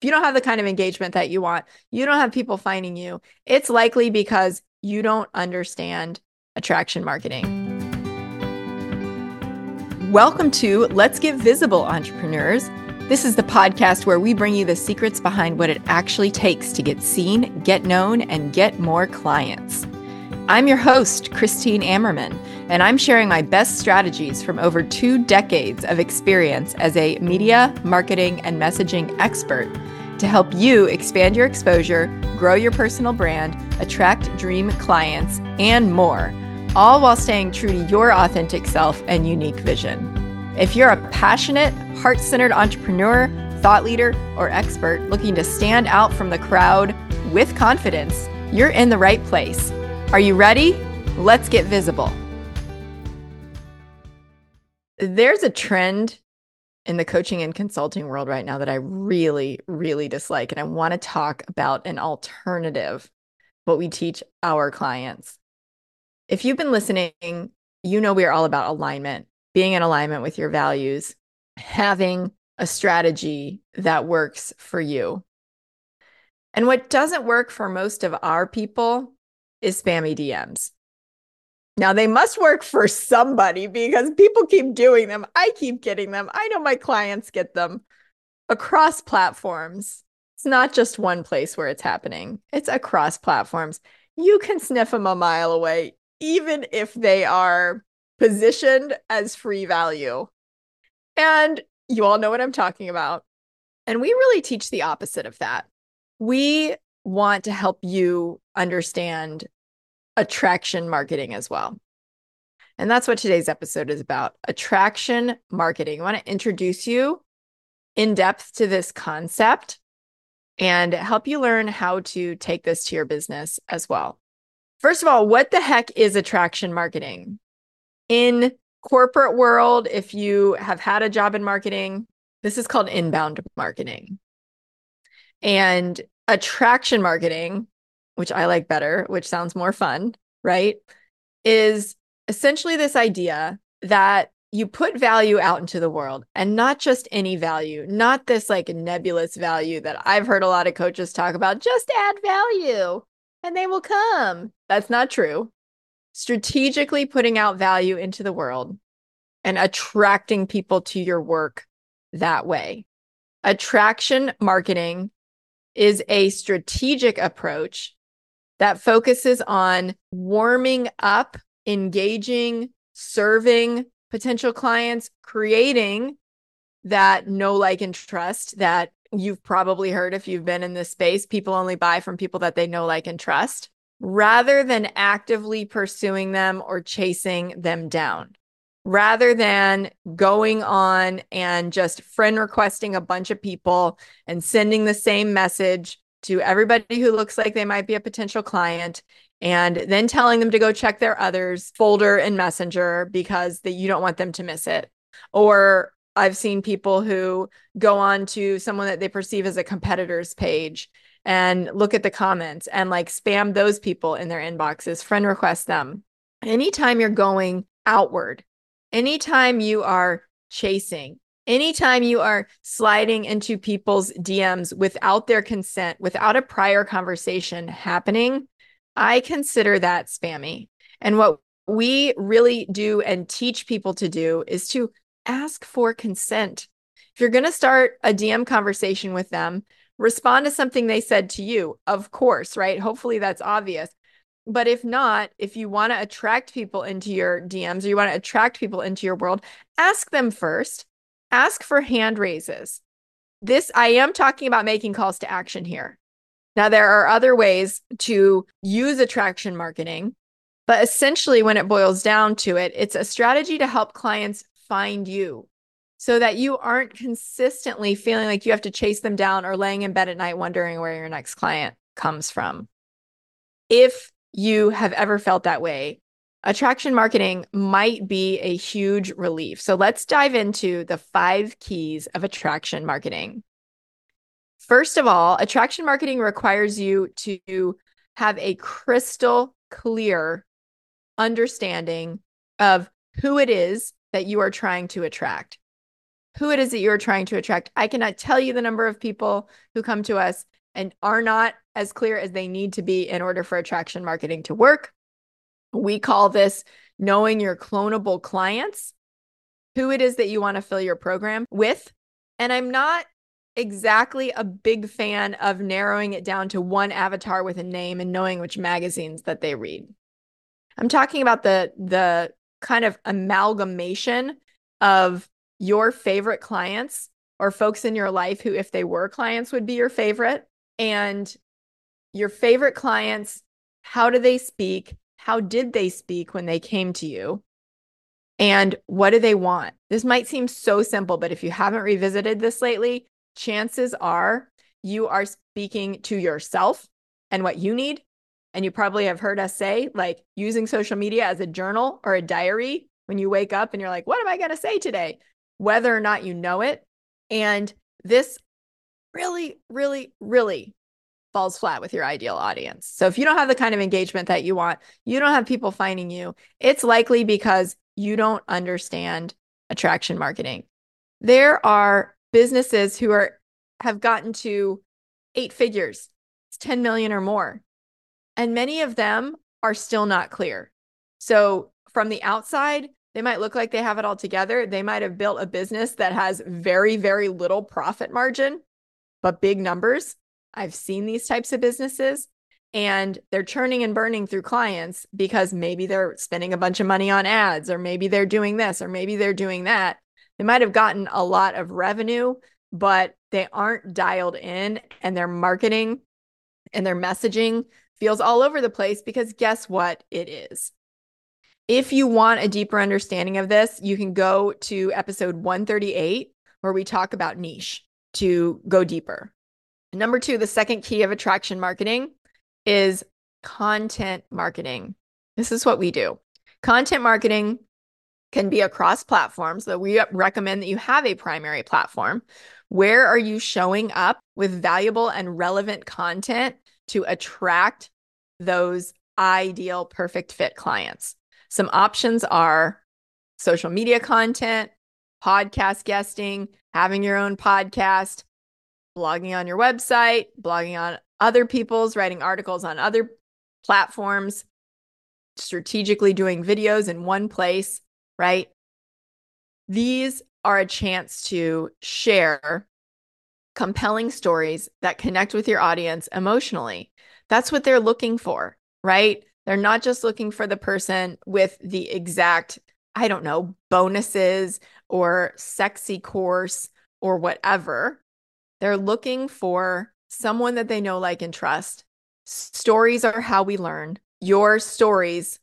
if you don't have the kind of engagement that you want, you don't have people finding you, it's likely because you don't understand attraction marketing. Welcome to Let's Get Visible, entrepreneurs. This is the podcast where we bring you the secrets behind what it actually takes to get seen, get known, and get more clients. I'm your host, Christine Ammerman, and I'm sharing my best strategies from over two decades of experience as a media, marketing, and messaging expert to help you expand your exposure, grow your personal brand, attract dream clients, and more, all while staying true to your authentic self and unique vision. If you're a passionate, heart centered entrepreneur, thought leader, or expert looking to stand out from the crowd with confidence, you're in the right place. Are you ready? Let's get visible. There's a trend in the coaching and consulting world right now that I really, really dislike. And I want to talk about an alternative, what we teach our clients. If you've been listening, you know we are all about alignment, being in alignment with your values, having a strategy that works for you. And what doesn't work for most of our people is spammy DMs. Now they must work for somebody because people keep doing them. I keep getting them. I know my clients get them across platforms. It's not just one place where it's happening, it's across platforms. You can sniff them a mile away, even if they are positioned as free value. And you all know what I'm talking about. And we really teach the opposite of that. We want to help you understand attraction marketing as well. And that's what today's episode is about attraction marketing. I want to introduce you in depth to this concept and help you learn how to take this to your business as well. First of all, what the heck is attraction marketing? In corporate world, if you have had a job in marketing, this is called inbound marketing. And attraction marketing which I like better, which sounds more fun, right? Is essentially this idea that you put value out into the world and not just any value, not this like nebulous value that I've heard a lot of coaches talk about, just add value and they will come. That's not true. Strategically putting out value into the world and attracting people to your work that way. Attraction marketing is a strategic approach that focuses on warming up, engaging, serving potential clients, creating that know, like, and trust that you've probably heard if you've been in this space. People only buy from people that they know, like, and trust rather than actively pursuing them or chasing them down. Rather than going on and just friend requesting a bunch of people and sending the same message to everybody who looks like they might be a potential client and then telling them to go check their others folder and messenger because that you don't want them to miss it. Or i've seen people who go on to someone that they perceive as a competitor's page and look at the comments and like spam those people in their inboxes friend request them. Anytime you're going outward anytime you are chasing anytime you are sliding into people's DMs without their consent, without a prior conversation happening, I consider that spammy. And what we really do and teach people to do is to ask for consent. If you're going to start a DM conversation with them, respond to something they said to you, of course, right? Hopefully that's obvious. But if not, if you want to attract people into your DMs or you want to attract people into your world, ask them first ask for hand raises. This, I am talking about making calls to action here. Now, there are other ways to use attraction marketing, but essentially, when it boils down to it, it's a strategy to help clients find you so that you aren't consistently feeling like you have to chase them down or laying in bed at night wondering where your next client comes from. If you have ever felt that way, attraction marketing might be a huge relief. So let's dive into the five keys of attraction marketing. First of all, attraction marketing requires you to have a crystal clear understanding of who it is that you are trying to attract. who it is that you're trying to attract. I cannot tell you the number of people who come to us and are not as clear as they need to be in order for attraction marketing to work. We call this knowing your clonable clients, who it is that you want to fill your program with. And I'm not exactly a big fan of narrowing it down to one avatar with a name and knowing which magazines that they read. I'm talking about the the kind of amalgamation of your favorite clients or folks in your life who if they were clients would be your favorite and your favorite clients how do they speak how did they speak when they came to you and what do they want this might seem so simple but if you haven't revisited this lately chances are you are speaking to yourself and what you need and you probably have heard us say, like using social media as a journal or a diary when you wake up and you're like, what am I going to say today? Whether or not you know it. And this really, really, really falls flat with your ideal audience. So if you don't have the kind of engagement that you want, you don't have people finding you, it's likely because you don't understand attraction marketing. There are businesses who are have gotten to eight figures, it's 10 million or more and many of them are still not clear. So, from the outside, they might look like they have it all together. They might have built a business that has very, very little profit margin, but big numbers. I've seen these types of businesses and they're churning and burning through clients because maybe they're spending a bunch of money on ads, or maybe they're doing this, or maybe they're doing that. They might have gotten a lot of revenue, but they aren't dialed in and their marketing and their messaging feels all over the place because guess what it is? If you want a deeper understanding of this, you can go to episode 138 where we talk about niche to go deeper. Number two, the second key of attraction marketing is content marketing. This is what we do. Content marketing can be across platforms, so we recommend that you have a primary platform. Where are you showing up with valuable and relevant content to attract those ideal perfect fit clients. Some options are social media content, podcast guesting, having your own podcast, blogging on your website, blogging on other people's, writing articles on other platforms, strategically doing videos in one place, right? These are a chance to share compelling stories that connect with your audience emotionally. That's what they're looking for, right? They're not just looking for the person with the exact, I don't know, bonuses or sexy course or whatever. They're looking for someone that they know, like, and trust. Stories are how we learn. Your stories,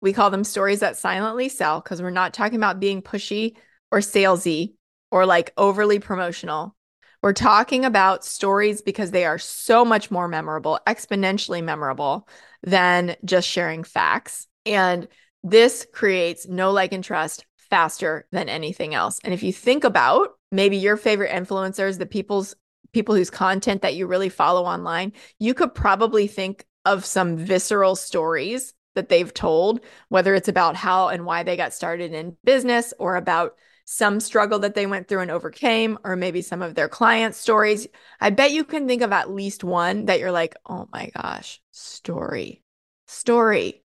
we call them stories that silently sell because we're not talking about being pushy or salesy or like overly promotional. We're talking about stories because they are so much more memorable, exponentially memorable than just sharing facts. And this creates know, like, and trust faster than anything else. And if you think about maybe your favorite influencers, the people's people whose content that you really follow online, you could probably think of some visceral stories that they've told, whether it's about how and why they got started in business or about some struggle that they went through and overcame, or maybe some of their client stories. I bet you can think of at least one that you're like, oh my gosh, story, story,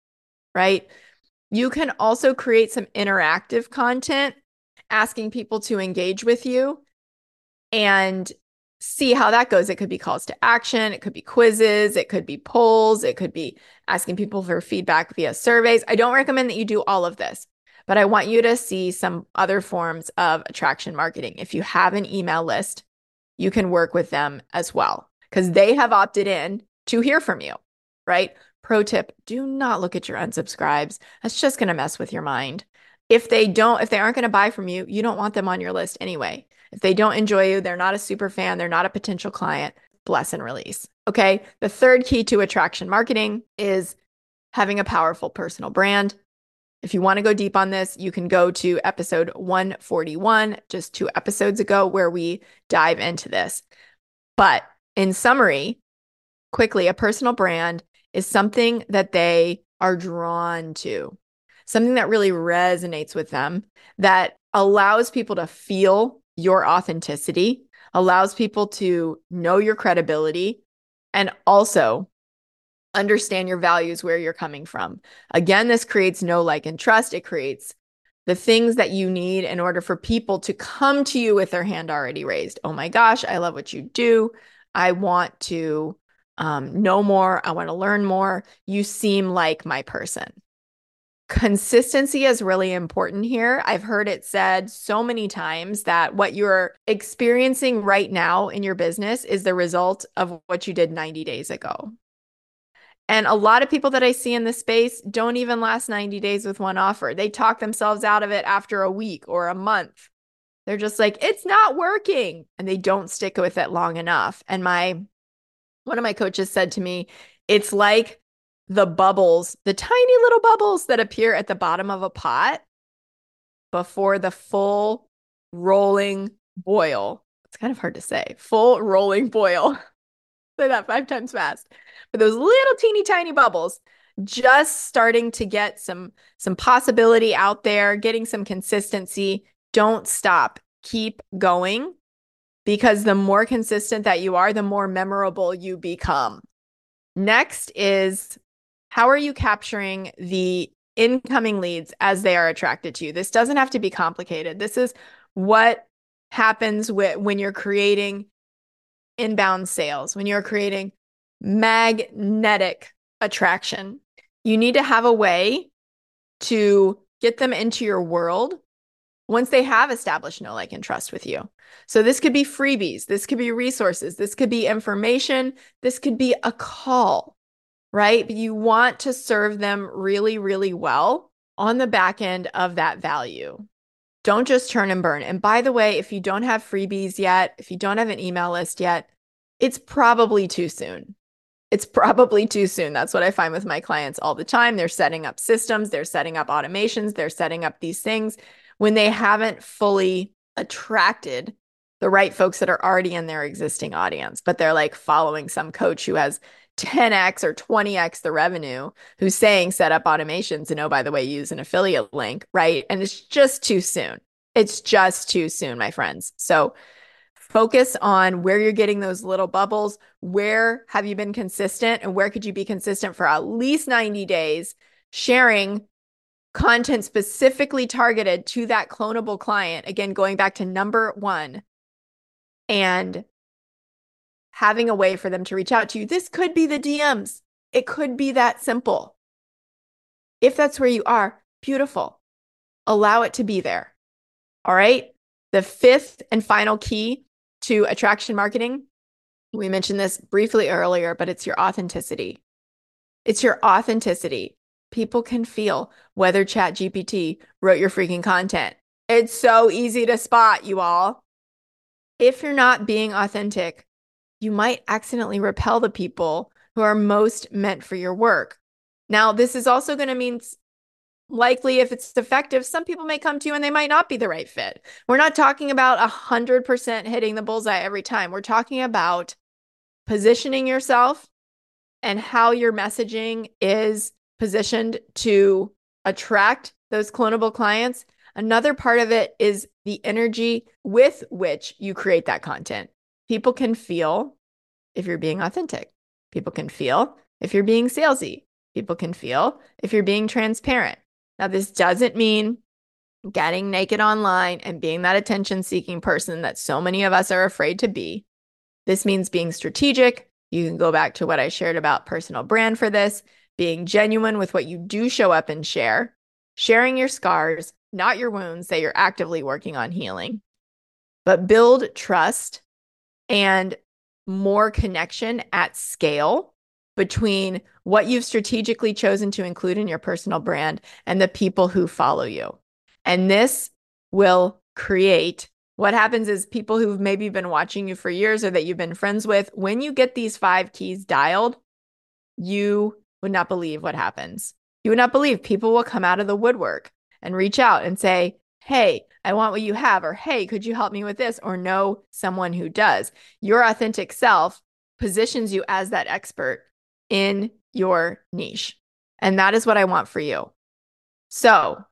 right? You can also create some interactive content, asking people to engage with you and see how that goes. It could be calls to action, it could be quizzes, it could be polls, it could be asking people for feedback via surveys. I don't recommend that you do all of this. But I want you to see some other forms of attraction marketing. If you have an email list, you can work with them as well because they have opted in to hear from you, right? Pro tip do not look at your unsubscribes. That's just going to mess with your mind. If they don't, if they aren't going to buy from you, you don't want them on your list anyway. If they don't enjoy you, they're not a super fan, they're not a potential client, bless and release. Okay. The third key to attraction marketing is having a powerful personal brand. If you want to go deep on this, you can go to episode 141, just two episodes ago, where we dive into this. But in summary, quickly, a personal brand is something that they are drawn to, something that really resonates with them, that allows people to feel your authenticity, allows people to know your credibility, and also understand your values, where you're coming from. Again, this creates no like, and trust. It creates the things that you need in order for people to come to you with their hand already raised. Oh my gosh, I love what you do. I want to um, know more. I want to learn more. You seem like my person. Consistency is really important here. I've heard it said so many times that what you're experiencing right now in your business is the result of what you did 90 days ago. And a lot of people that I see in this space don't even last 90 days with one offer. They talk themselves out of it after a week or a month. They're just like, it's not working. And they don't stick with it long enough. And my one of my coaches said to me, it's like the bubbles, the tiny little bubbles that appear at the bottom of a pot before the full rolling boil. It's kind of hard to say. Full rolling boil. say that five times fast but those little teeny tiny bubbles just starting to get some some possibility out there getting some consistency don't stop keep going because the more consistent that you are the more memorable you become next is how are you capturing the incoming leads as they are attracted to you? This doesn't have to be complicated. This is what happens with, when you're creating inbound sales when you're creating magnetic attraction. You need to have a way to get them into your world once they have established know, like, and trust with you. So, this could be freebies, this could be resources, this could be information, this could be a call, right? But you want to serve them really, really well on the back end of that value. Don't just turn and burn. And by the way, if you don't have freebies yet, if you don't have an email list yet, it's probably too soon it's probably too soon. That's what I find with my clients all the time. They're setting up systems, they're setting up automations, they're setting up these things when they haven't fully attracted the right folks that are already in their existing audience, but they're like following some coach who has 10x or 20x the revenue who's saying set up automations and oh, by the way, use an affiliate link, right? And it's just too soon. It's just too soon, my friends. So, focus on where you're getting those little bubbles. Where have you been consistent and where could you be consistent for at least 90 days, sharing content specifically targeted to that clonable client. Again, going back to number one and having a way for them to reach out to you. This could be the DMs, it could be that simple. If that's where you are, beautiful. Allow it to be there. All right. The fifth and final key to attraction marketing, we mentioned this briefly earlier, but it's your authenticity. It's your authenticity. People can feel whether ChatGPT wrote your freaking content. It's so easy to spot, you all. If you're not being authentic, you might accidentally repel the people who are most meant for your work. Now, this is also going to mean likely if it's effective some people may come to you and they might not be the right fit. We're not talking about 100% hitting the bullseye every time. We're talking about positioning yourself and how your messaging is positioned to attract those clonable clients. Another part of it is the energy with which you create that content people can feel if you're being authentic people can feel if you're being salesy people can feel if you're being transparent now, this doesn't mean getting naked online and being that attention seeking person that so many of us are afraid to be. This means being strategic. You can go back to what I shared about personal brand for this, being genuine with what you do show up and share, sharing your scars, not your wounds that you're actively working on healing, but build trust and more connection at scale between what you've strategically chosen to include in your personal brand and the people who follow you. And this will create what happens is people who've maybe been watching you for years or that you've been friends with, when you get these five keys dialed, you would not believe what happens. You would not believe people will come out of the woodwork and reach out and say, Hey, I want what you have, or Hey, could you help me with this? Or know someone who does. Your authentic self positions you as that expert in your niche. And that is what I want for you. So,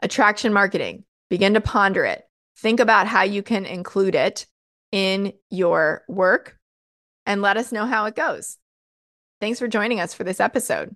attraction marketing, begin to ponder it. Think about how you can include it in your work and let us know how it goes. Thanks for joining us for this episode.